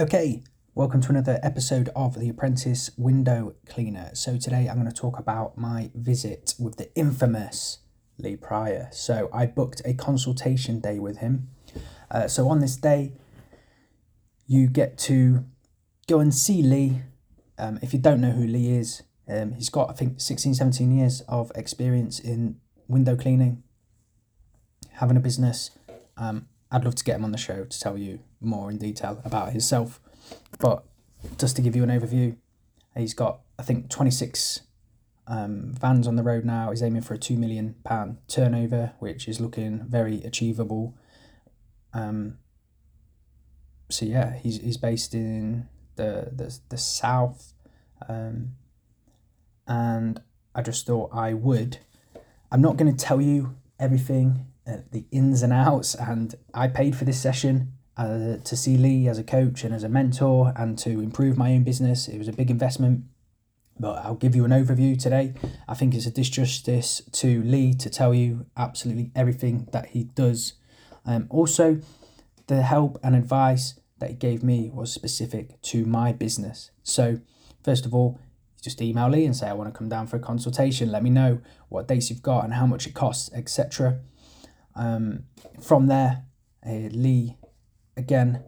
Okay, welcome to another episode of The Apprentice Window Cleaner. So, today I'm going to talk about my visit with the infamous Lee Pryor. So, I booked a consultation day with him. Uh, so, on this day, you get to go and see Lee. Um, if you don't know who Lee is, um, he's got, I think, 16, 17 years of experience in window cleaning, having a business. Um, I'd love to get him on the show to tell you more in detail about himself. But just to give you an overview, he's got, I think, 26 um, vans on the road now. He's aiming for a £2 million turnover, which is looking very achievable. Um, so, yeah, he's, he's based in the, the, the south. Um, and I just thought I would. I'm not going to tell you everything uh, the ins and outs. And I paid for this session uh, to see Lee as a coach and as a mentor and to improve my own business. It was a big investment, but I'll give you an overview today. I think it's a disjustice to Lee to tell you absolutely everything that he does. Um, also, the help and advice that he gave me was specific to my business. So, first of all, just email Lee and say, I want to come down for a consultation. Let me know what dates you've got and how much it costs, etc. Um, from there, uh, Lee again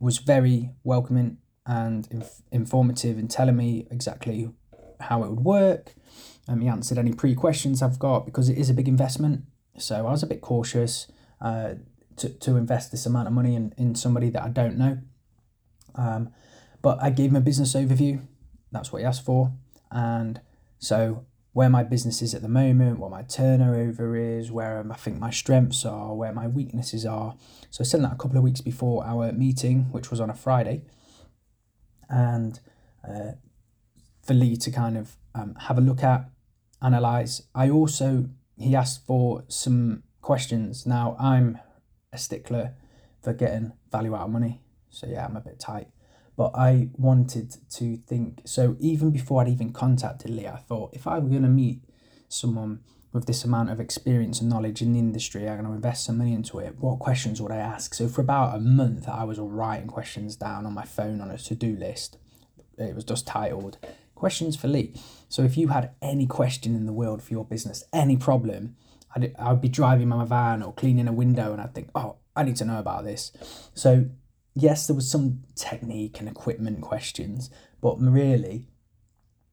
was very welcoming and inf- informative in telling me exactly how it would work. Um, he answered any pre questions I've got because it is a big investment. So I was a bit cautious uh, to, to invest this amount of money in, in somebody that I don't know. Um, but I gave him a business overview. That's what he asked for. And so where my business is at the moment, what my turnover is, where I think my strengths are, where my weaknesses are. So I sent that a couple of weeks before our meeting, which was on a Friday, and uh, for Lee to kind of um, have a look at, analyze. I also he asked for some questions. Now I'm a stickler for getting value out of money, so yeah, I'm a bit tight but I wanted to think. So even before I'd even contacted Lee, I thought if I were going to meet someone with this amount of experience and knowledge in the industry, I'm going to invest some money into it. What questions would I ask? So for about a month, I was writing questions down on my phone on a to do list. It was just titled questions for Lee. So if you had any question in the world for your business, any problem, I'd, I'd be driving my van or cleaning a window and I'd think, oh, I need to know about this. So yes, there was some technique and equipment questions, but really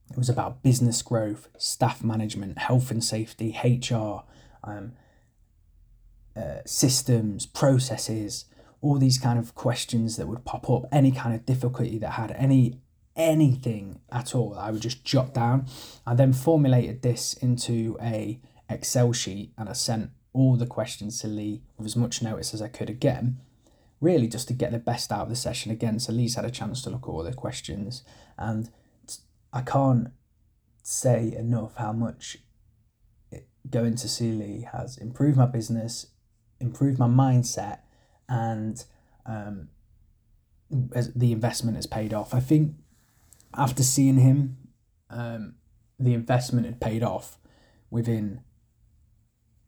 it was about business growth, staff management, health and safety, HR, um, uh, systems, processes, all these kind of questions that would pop up, any kind of difficulty that had any anything at all, I would just jot down. I then formulated this into a Excel sheet and I sent all the questions to Lee with as much notice as I could again really just to get the best out of the session again. So Lee's had a chance to look at all the questions, and I can't say enough how much going to see Lee has improved my business, improved my mindset, and um, the investment has paid off. I think after seeing him, um, the investment had paid off within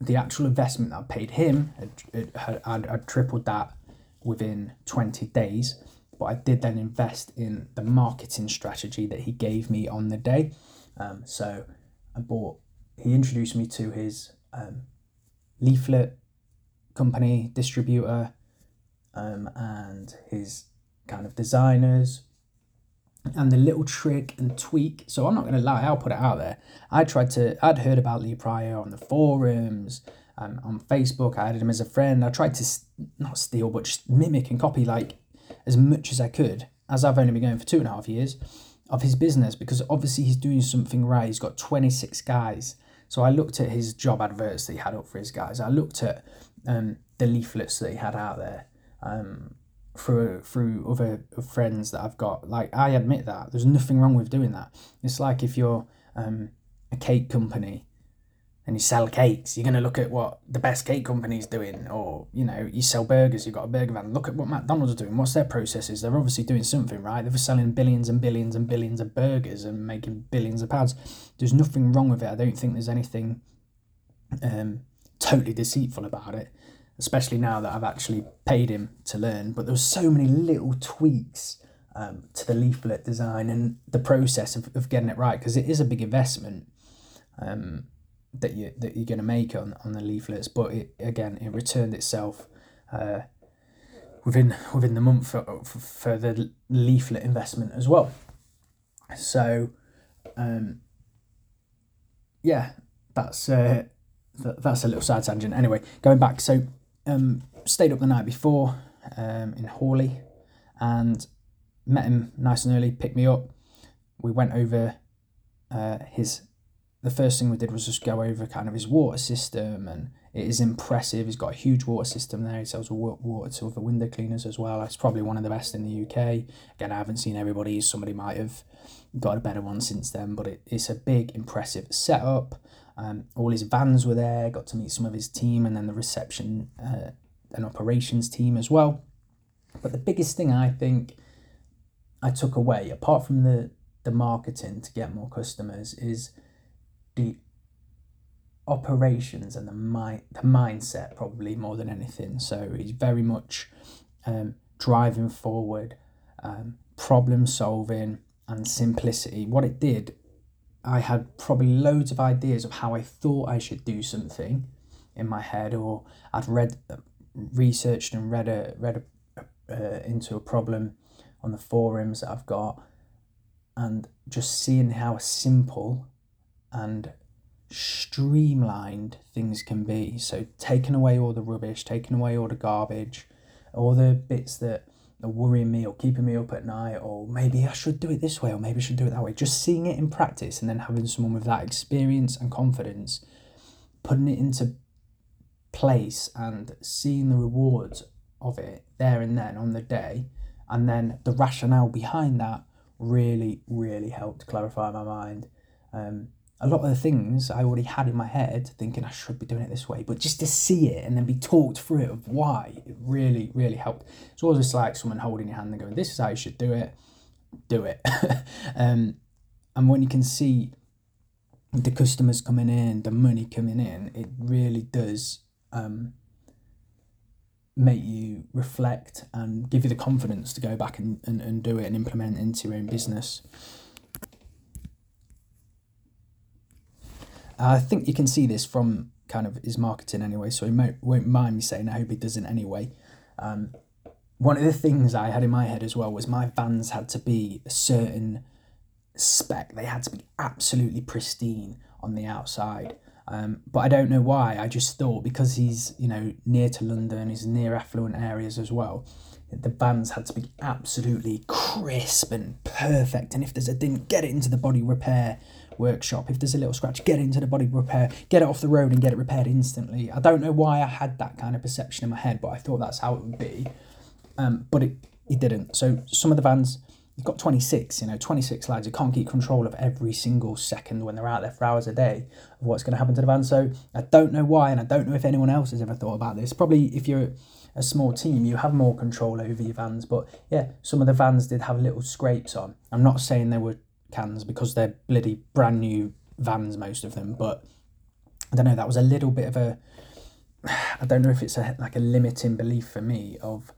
the actual investment that I paid him had, had, had, had tripled that within 20 days. But I did then invest in the marketing strategy that he gave me on the day. Um, so I bought, he introduced me to his um, leaflet company, distributor, um, and his kind of designers. And the little trick and tweak. So I'm not going to lie, I'll put it out there. I tried to, I'd heard about Lee Pryor on the forums um, on Facebook. I added him as a friend. I tried to not steal, but just mimic and copy like as much as I could, as I've only been going for two and a half years, of his business because obviously he's doing something right. He's got 26 guys. So I looked at his job adverts that he had up for his guys. I looked at um, the leaflets that he had out there um, through through other friends that I've got. Like I admit that there's nothing wrong with doing that. It's like if you're um, a cake company and you sell cakes, you're going to look at what the best cake company's doing. Or, you know, you sell burgers, you've got a burger van. Look at what McDonald's are doing. What's their processes? They're obviously doing something, right? They're selling billions and billions and billions of burgers and making billions of pounds. There's nothing wrong with it. I don't think there's anything um, totally deceitful about it. especially now that I've actually paid him to learn. But there so many little tweaks um, to the leaflet design and the process of, of getting it right because it is a big investment um, that you that you're going to make on on the leaflets. But it, again, it returned itself. Uh, within within the month for, for the leaflet investment as well. So, um, yeah, that's uh, th- that's a little side tangent. Anyway, going back, so um, stayed up the night before um, in Hawley, and met him nice and early. Picked me up. We went over uh, his. The first thing we did was just go over kind of his water system and it is impressive. He's got a huge water system there. He sells water to other window cleaners as well. It's probably one of the best in the UK. Again, I haven't seen everybody. Somebody might have got a better one since then, but it, it's a big, impressive setup. Um, all his vans were there. Got to meet some of his team and then the reception uh, and operations team as well. But the biggest thing I think I took away, apart from the the marketing to get more customers, is the operations and the mind the mindset probably more than anything. So he's very much um, driving forward, um, problem solving, and simplicity. What it did, I had probably loads of ideas of how I thought I should do something in my head, or I'd read, researched and read a read a, uh, into a problem on the forums that I've got, and just seeing how simple and streamlined things can be. So taking away all the rubbish, taking away all the garbage, all the bits that are worrying me or keeping me up at night, or maybe I should do it this way, or maybe I should do it that way. Just seeing it in practice and then having someone with that experience and confidence, putting it into place and seeing the rewards of it there and then on the day, and then the rationale behind that really, really helped clarify my mind. Um, a lot of the things I already had in my head, thinking I should be doing it this way, but just to see it and then be talked through it of why, it really, really helped. It's always just like someone holding your hand and going, "This is how you should do it, do it." um, and when you can see the customers coming in, the money coming in, it really does um, make you reflect and give you the confidence to go back and, and, and do it and implement into your own business. I think you can see this from kind of his marketing anyway, so he might, won't mind me saying I hope he doesn't anyway. Um, one of the things I had in my head as well was my vans had to be a certain spec. They had to be absolutely pristine on the outside. Um, but I don't know why. I just thought because he's you know near to London, he's near affluent areas as well. The vans had to be absolutely crisp and perfect. And if there's a didn't get it into the body repair workshop. If there's a little scratch, get into the body repair, get it off the road and get it repaired instantly. I don't know why I had that kind of perception in my head, but I thought that's how it would be. Um, but it, it didn't. So some of the vans, you've got 26, you know, 26 lads. You can't keep control of every single second when they're out there for hours a day of what's going to happen to the van. So I don't know why, and I don't know if anyone else has ever thought about this. Probably if you're a small team, you have more control over your vans. But yeah, some of the vans did have little scrapes on. I'm not saying they were cans because they're bloody brand new vans, most of them. But I don't know, that was a little bit of a. I don't know if it's a like a limiting belief for me of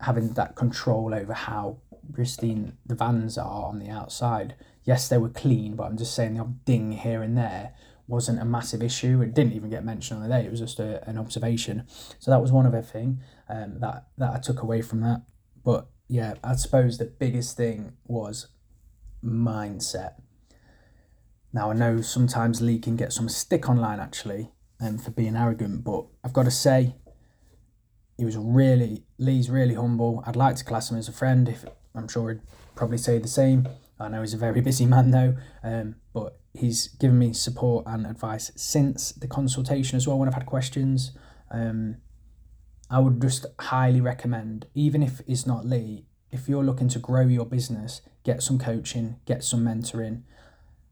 having that control over how pristine the vans are on the outside. Yes, they were clean, but I'm just saying the odd ding here and there wasn't a massive issue. It didn't even get mentioned on the day. It was just a, an observation. So that was one of the thing um, that that I took away from that. But yeah, I suppose the biggest thing was mindset. Now, I know sometimes Lee can get some stick online actually um, for being arrogant, but I've got to say, he was really, Lee's really humble. I'd like to class him as a friend. If I'm sure he'd probably say the same. I know he's a very busy man though, um, but he's given me support and advice since the consultation as well when I've had questions. Um, I would just highly recommend, even if it's not Lee, if you're looking to grow your business, get some coaching, get some mentoring.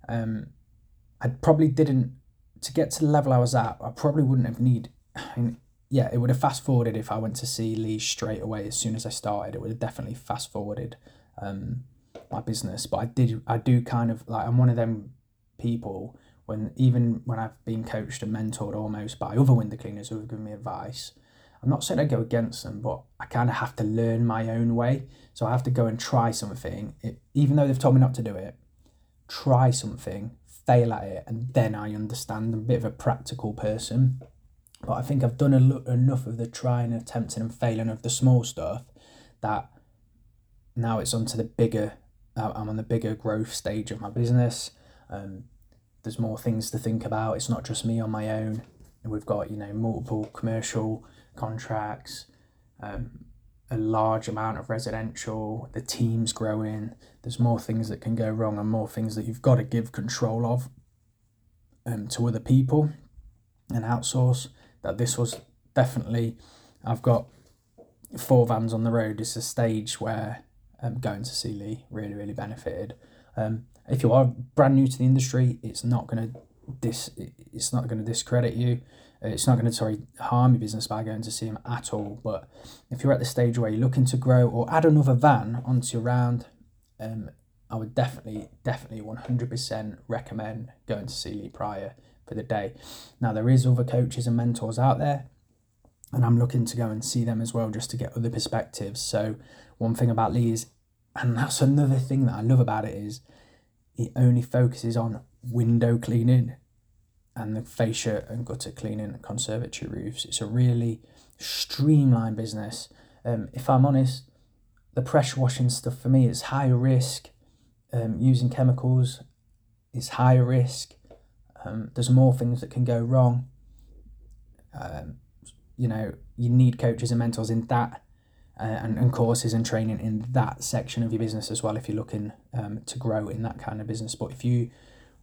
Um, I probably didn't to get to the level I was at. I probably wouldn't have need. I mean, yeah, it would have fast forwarded if I went to see Lee straight away as soon as I started. It would have definitely fast forwarded um, my business. But I did, I do kind of like I'm one of them people when even when I've been coached and mentored almost by other window cleaners who have given me advice, I'm not saying I go against them, but I kind of have to learn my own way. So I have to go and try something, it, even though they've told me not to do it. Try something, fail at it, and then I understand. I'm a bit of a practical person, but I think I've done a, enough of the trying, attempting, and failing of the small stuff that now it's onto the bigger. I'm on the bigger growth stage of my business. Um, there's more things to think about. It's not just me on my own. And we've got you know multiple commercial contracts, um, a large amount of residential. The team's growing. There's more things that can go wrong and more things that you've got to give control of um, to other people and outsource. That this was definitely. I've got four vans on the road. It's a stage where um, going to see Lee really really benefited. Um, if you are brand new to the industry, it's not going to dis it's not going to discredit you. It's not going to sorry harm your business by going to see him at all. But if you're at the stage where you're looking to grow or add another van onto your round, um, I would definitely definitely one hundred percent recommend going to see Lee Pryor for the day. Now there is other coaches and mentors out there, and I'm looking to go and see them as well just to get other perspectives. So one thing about Lee is, and that's another thing that I love about it is it only focuses on window cleaning and the fascia and gutter cleaning and conservatory roofs. It's a really streamlined business. Um, if I'm honest, the pressure washing stuff for me is high risk. Um, using chemicals is high risk. Um, there's more things that can go wrong. Um, you know, you need coaches and mentors in that uh, and, and courses and training in that section of your business as well if you're looking um, to grow in that kind of business. But if you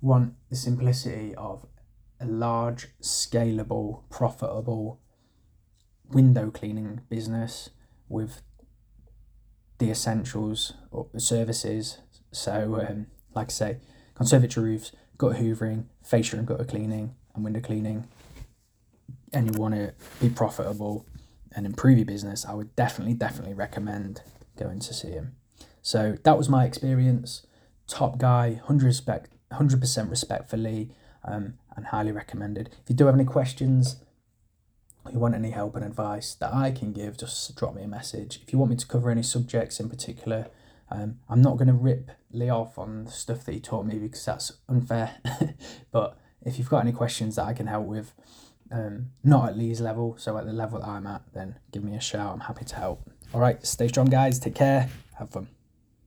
want the simplicity of a large, scalable, profitable window cleaning business with the essentials or services, so um, like I say, conservatory roofs, gutter hoovering, fascia and gutter cleaning, and window cleaning, and you want to be profitable and improve your business, I would definitely, definitely recommend going to see him. So that was my experience. Top guy, 100 respect, 100% respect for Lee, um, and highly recommended. If you do have any questions, or you want any help and advice that I can give, just drop me a message. If you want me to cover any subjects in particular, um, I'm not going to rip Lee off on the stuff that he taught me because that's unfair. but if you've got any questions that I can help with, um, not at Lee's level, so at the level that I'm at, then give me a shout. I'm happy to help. All right, stay strong, guys. Take care. Have fun.